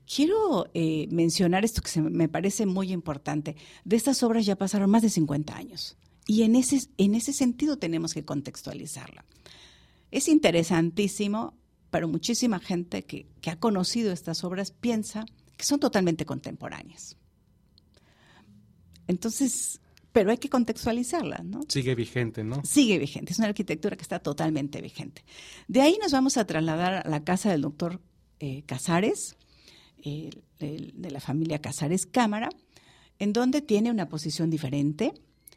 S3: Quiero eh, mencionar esto que me parece muy importante. De estas obras ya pasaron más de 50 años y en ese, en ese sentido tenemos que contextualizarla. Es interesantísimo, pero muchísima gente que ha conocido estas obras piensa que son totalmente contemporáneas. Entonces, pero hay que contextualizarla, ¿no?
S2: Sigue vigente, ¿no?
S3: Sigue vigente, es una arquitectura que está totalmente vigente. De ahí nos vamos a trasladar a la casa del doctor eh, Casares, de la familia Casares Cámara, en donde tiene una posición diferente.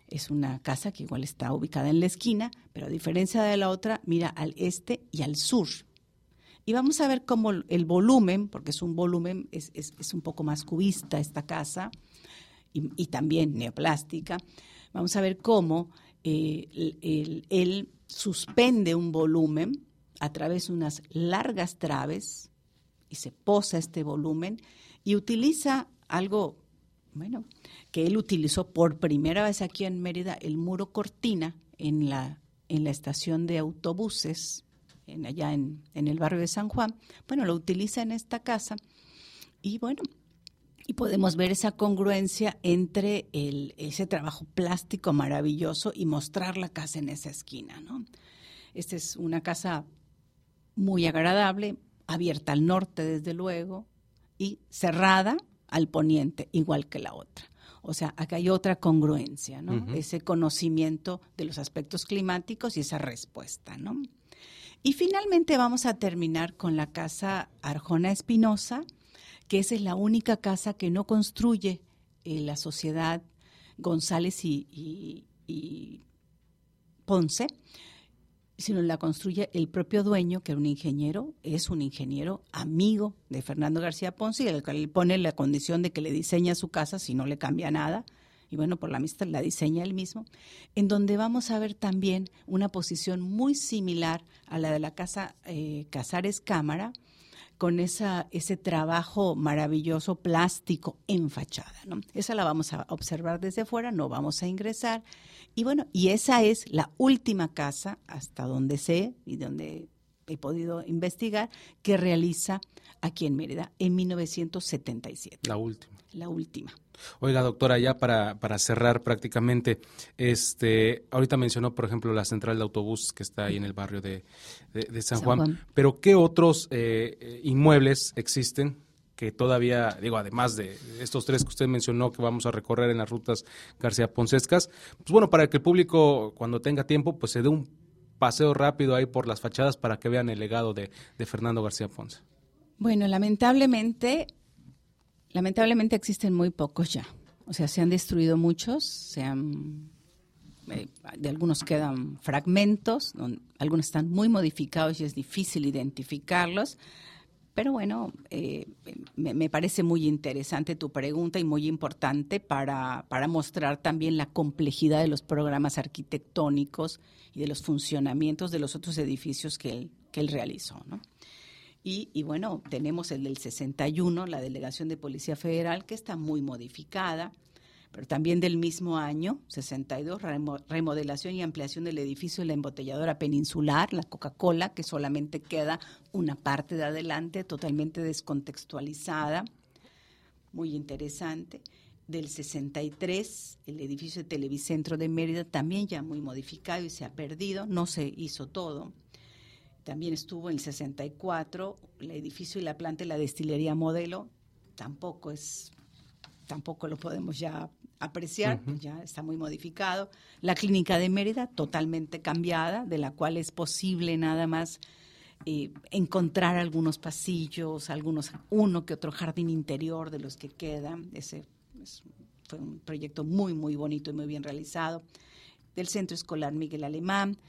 S3: Es una casa que igual está ubicada en la esquina, pero a diferencia de la otra, mira al este y al sur. Y vamos a ver cómo el volumen, porque es un volumen, es, un poco más cubista esta casa, y, también neoplástica, vamos a ver cómo eh, él suspende un volumen a través de unas largas traves y se posa este volumen y utiliza algo, bueno, que él utilizó por primera vez aquí en Mérida, el muro cortina en la, en la estación de autobuses, en, allá en, en el barrio de San Juan. Bueno, lo utiliza en esta casa y bueno, y podemos ver esa congruencia entre el, ese trabajo plástico maravilloso y mostrar la casa en esa esquina, ¿no? Esta es una casa muy agradable, abierta al norte desde luego y cerrada al poniente, igual que la otra. O sea, acá hay otra congruencia, ¿no? Ese conocimiento de los aspectos climáticos y esa respuesta, ¿no? Y finalmente vamos a terminar con la casa Arjona Espinosa, que esa es la única casa que no construye eh, la sociedad González y Ponce, sino la construye el propio dueño, que era un ingeniero, es un ingeniero amigo de Fernando García Ponce, y el que le pone la condición de que le diseña su casa si no le cambia nada, y bueno, por la amistad la diseña él mismo, en donde vamos a ver también una posición muy similar a la de la casa eh, Casares Cámara, con esa, ese trabajo maravilloso plástico en fachada. ¿no? Esa la vamos a observar desde fuera, no vamos a ingresar. Y bueno, y esa es la última casa, hasta donde sé y donde he podido investigar, que realiza aquí en Mérida en 1977.
S2: La última.
S3: La última.
S2: Oiga, doctora, ya para, para cerrar prácticamente, este, ahorita mencionó, por ejemplo, la central de autobús que está ahí en el barrio de, San, Juan, pero ¿qué otros eh, inmuebles existen que todavía, digo, además de estos tres que usted mencionó que vamos a recorrer en las rutas García Poncescas, pues bueno, para que el público cuando tenga tiempo, pues se dé un paseo rápido ahí por las fachadas para que vean el legado de, de Fernando García Ponce.
S3: Bueno, lamentablemente, lamentablemente existen muy pocos ya. O sea, se han destruido muchos, se han eh, de algunos quedan fragmentos, algunos están muy modificados y es difícil identificarlos. Pero bueno, eh, me, parece muy interesante tu pregunta y muy importante para, para, mostrar también la complejidad de los programas arquitectónicos y de los funcionamientos de los otros edificios que él, que él realizó. ¿no? Y, bueno, tenemos el del 61, la Delegación de Policía Federal, que está muy modificada pero también del mismo año, 62, remodelación y ampliación del edificio de la embotelladora peninsular, la Coca-Cola, que solamente queda una parte de adelante, totalmente descontextualizada, muy interesante. Del 63, el edificio de Televicentro de Mérida, también ya muy modificado y se ha perdido, no se hizo todo. También estuvo en el 64, el edificio y la planta de la destilería modelo, tampoco es tampoco lo podemos ya apreciar, ya está muy modificado. La clínica de Mérida, totalmente cambiada, de la cual es posible nada más eh, encontrar algunos pasillos, algunos, uno que otro jardín interior de los que quedan. Ese fue un proyecto muy, muy bonito y muy bien realizado. Del Centro Escolar Miguel Alemán.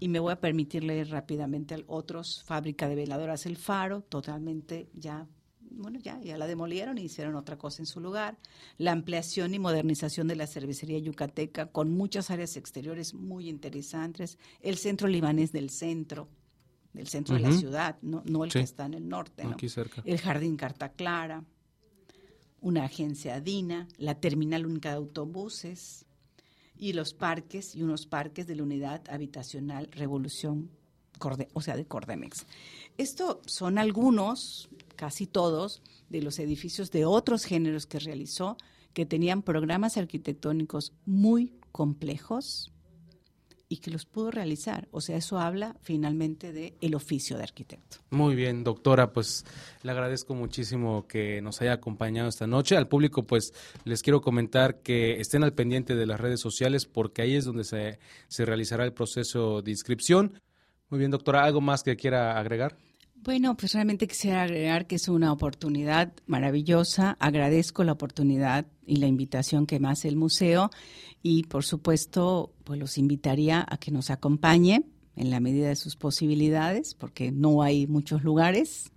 S3: Y me voy a permitir leer rápidamente otros, Fábrica de Veladoras El Faro, totalmente ya bueno, ya, ya la demolieron y hicieron otra cosa en su lugar. La ampliación y modernización de la cervecería yucateca con muchas áreas exteriores muy interesantes. El centro libanés del centro, del centro de la ciudad, no, no el que está en el norte.
S2: Aquí cerca.
S3: El jardín Carta Clara, una agencia DINA, la terminal única de autobuses y los parques y unos parques de la unidad habitacional Revolución, o sea, de Cordemex. Esto son algunos, casi todos, de los edificios de otros géneros que realizó, que tenían programas arquitectónicos muy complejos y que los pudo realizar. O sea, eso habla finalmente de oficio de arquitecto.
S2: Muy bien, doctora, pues le agradezco muchísimo que nos haya acompañado esta noche. Al público, pues les quiero comentar que estén al pendiente de las redes sociales porque ahí es donde se, se realizará el proceso de inscripción. Muy bien, doctora, ¿algo más que quiera agregar?
S3: Bueno, pues realmente quisiera agregar que es una oportunidad maravillosa. Agradezco la oportunidad y la invitación que me hace el museo y, por supuesto, pues los invitaría a que nos acompañe en la medida de sus posibilidades, porque no hay muchos lugares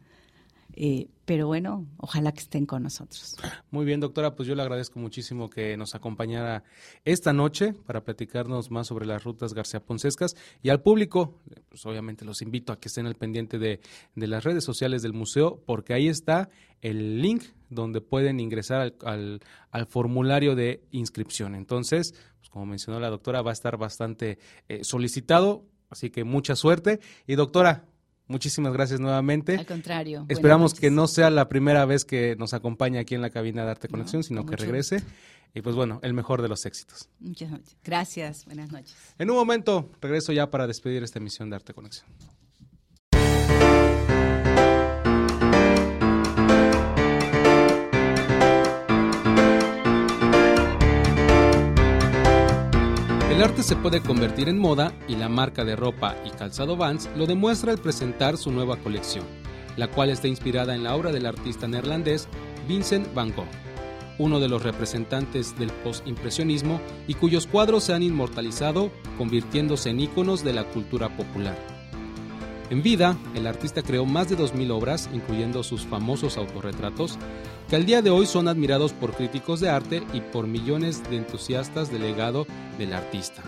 S3: eh, pero bueno, ojalá que estén con nosotros.
S2: Muy bien, doctora, pues yo le agradezco muchísimo que nos acompañara esta noche para platicarnos más sobre las rutas García Poncescas y al público, pues obviamente los invito a que estén al pendiente de, las redes sociales del museo porque ahí está el link donde pueden ingresar al, formulario de inscripción. Entonces, pues como mencionó la doctora, va a estar bastante eh, solicitado, así que mucha suerte. Y doctora, Muchísimas gracias nuevamente.
S3: Al contrario.
S2: Esperamos que no sea la primera vez que nos acompañe aquí en la cabina de Arte Conexión, sino que regrese. Y pues bueno, el mejor de los éxitos.
S3: Muchas gracias. Buenas noches.
S2: En un momento regreso ya para despedir esta emisión de Arte Conexión. El arte se puede convertir en moda y la marca de ropa y calzado Vans lo demuestra al presentar su nueva colección, la cual está inspirada en la obra del artista neerlandés Vincent van Gogh, uno de los representantes del postimpresionismo y cuyos cuadros se han inmortalizado convirtiéndose en íconos de la cultura popular. En vida, el artista creó más de 2.000 obras, incluyendo sus famosos autorretratos, que al día de hoy son admirados por críticos de arte y por millones de entusiastas del legado del artista.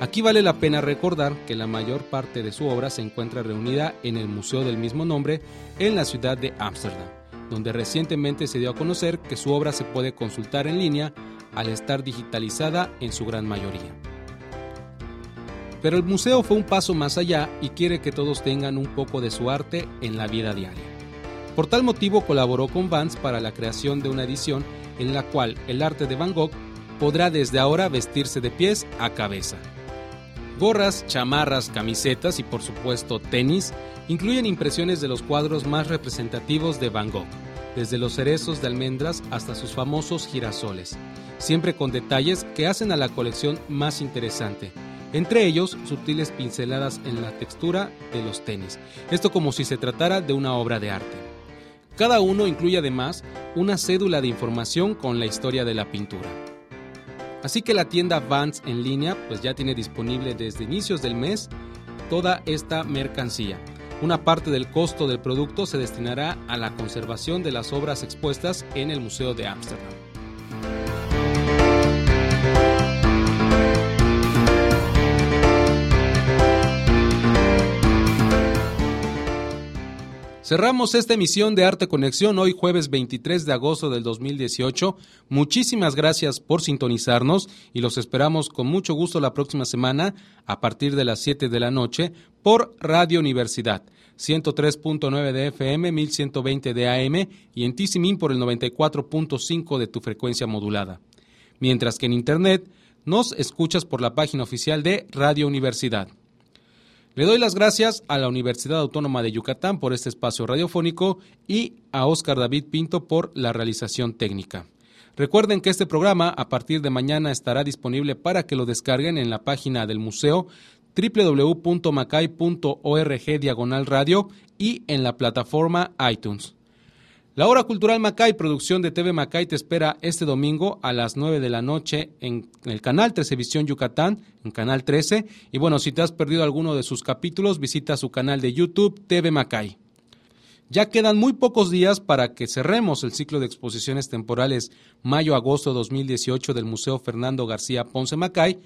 S2: Aquí vale la pena recordar que la mayor parte de su obra se encuentra reunida en el museo del mismo nombre en la ciudad de Ámsterdam, donde recientemente se dio a conocer que su obra se puede consultar en línea al estar digitalizada en su gran mayoría. Pero el museo fue un paso más allá y quiere que todos tengan un poco de su arte en la vida diaria. Por tal motivo colaboró con Vance para la creación de una edición en la cual el arte de Van Gogh podrá desde ahora vestirse de pies a cabeza. Gorras, chamarras, camisetas y por supuesto tenis incluyen impresiones de los cuadros más representativos de Van Gogh, desde los cerezos de almendras hasta sus famosos girasoles, siempre con detalles que hacen a la colección más interesante. Entre ellos, sutiles pinceladas en la textura de los tenis, esto como si se tratara de una obra de arte. Cada uno incluye además una cédula de información con la historia de la pintura. Así que la tienda Vans en línea pues ya tiene disponible desde inicios del mes toda esta mercancía. Una parte del costo del producto se destinará a la conservación de las obras expuestas en el Museo de Ámsterdam. Cerramos esta emisión de Arte Conexión hoy jueves 23 de agosto del 2018. Muchísimas gracias por sintonizarnos y los esperamos con mucho gusto la próxima semana a partir de las 7 de la noche por Radio Universidad 103.9 de FM, 1120 de AM y en Tisimin por el 94.5 de tu frecuencia modulada. Mientras que en Internet nos escuchas por la página oficial de Radio Universidad. Le doy las gracias a la Universidad Autónoma de Yucatán por este espacio radiofónico y a Óscar David Pinto por la realización técnica. Recuerden que este programa a partir de mañana estará disponible para que lo descarguen en la página del museo www.macay.org diagonal radio y en la plataforma iTunes. La Hora Cultural Macay, producción de TV Macay, te espera este domingo a las 9 de la noche en el canal 13 Visión Yucatán, en Canal 13. Y bueno, si te has perdido alguno de sus capítulos, visita su canal de YouTube TV Macay. Ya quedan muy pocos días para que cerremos el ciclo de exposiciones temporales mayo-agosto 2018 del Museo Fernando García Ponce Macay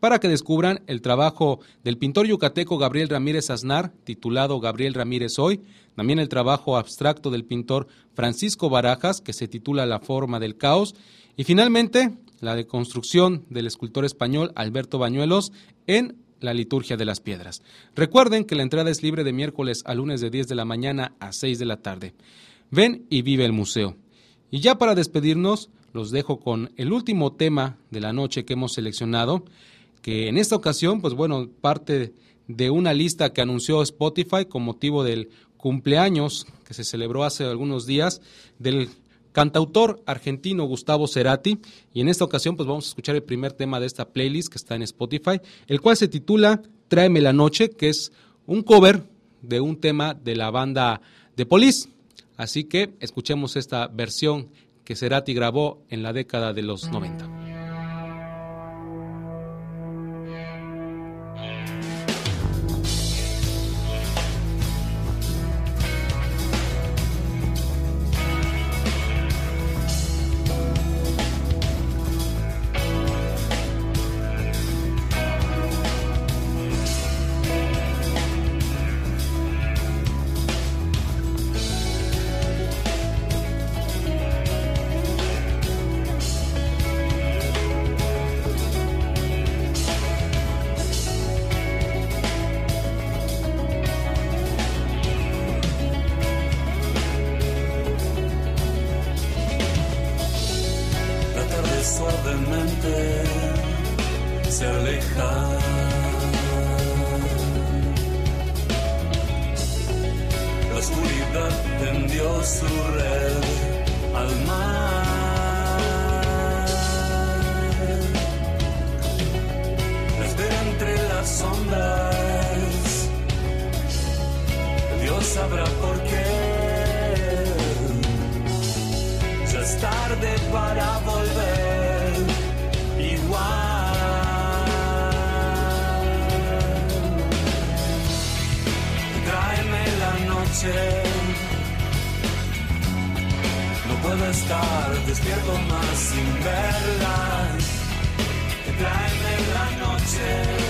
S2: para que descubran el trabajo del pintor yucateco Gabriel Ramírez Aznar, titulado Gabriel Ramírez Hoy, también el trabajo abstracto del pintor Francisco Barajas, que se titula La forma del caos, y finalmente la deconstrucción del escultor español Alberto Bañuelos en la liturgia de las piedras. Recuerden que la entrada es libre de miércoles a lunes de 10 de la mañana a 6 de la tarde. Ven y vive el museo. Y ya para despedirnos, los dejo con el último tema de la noche que hemos seleccionado, que en esta ocasión, pues bueno, parte de una lista que anunció Spotify con motivo del cumpleaños que se celebró hace algunos días del cantautor argentino Gustavo Cerati y en esta ocasión pues vamos a escuchar el primer tema de esta playlist que está en Spotify, el cual se titula Tráeme la noche, que es un cover de un tema de la banda de Police. Así que escuchemos esta versión que Cerati grabó en la década de los 90.
S6: Dios sabrá por qué. Ya es tarde para volver. Igual. Tráeme la noche. No puedo estar despierto más sin verla. Tráeme la noche.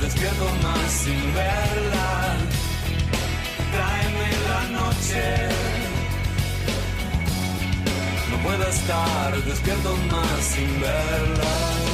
S6: despierto más sin verla. Tráeme la noche. No puedo estar despierto más sin verla.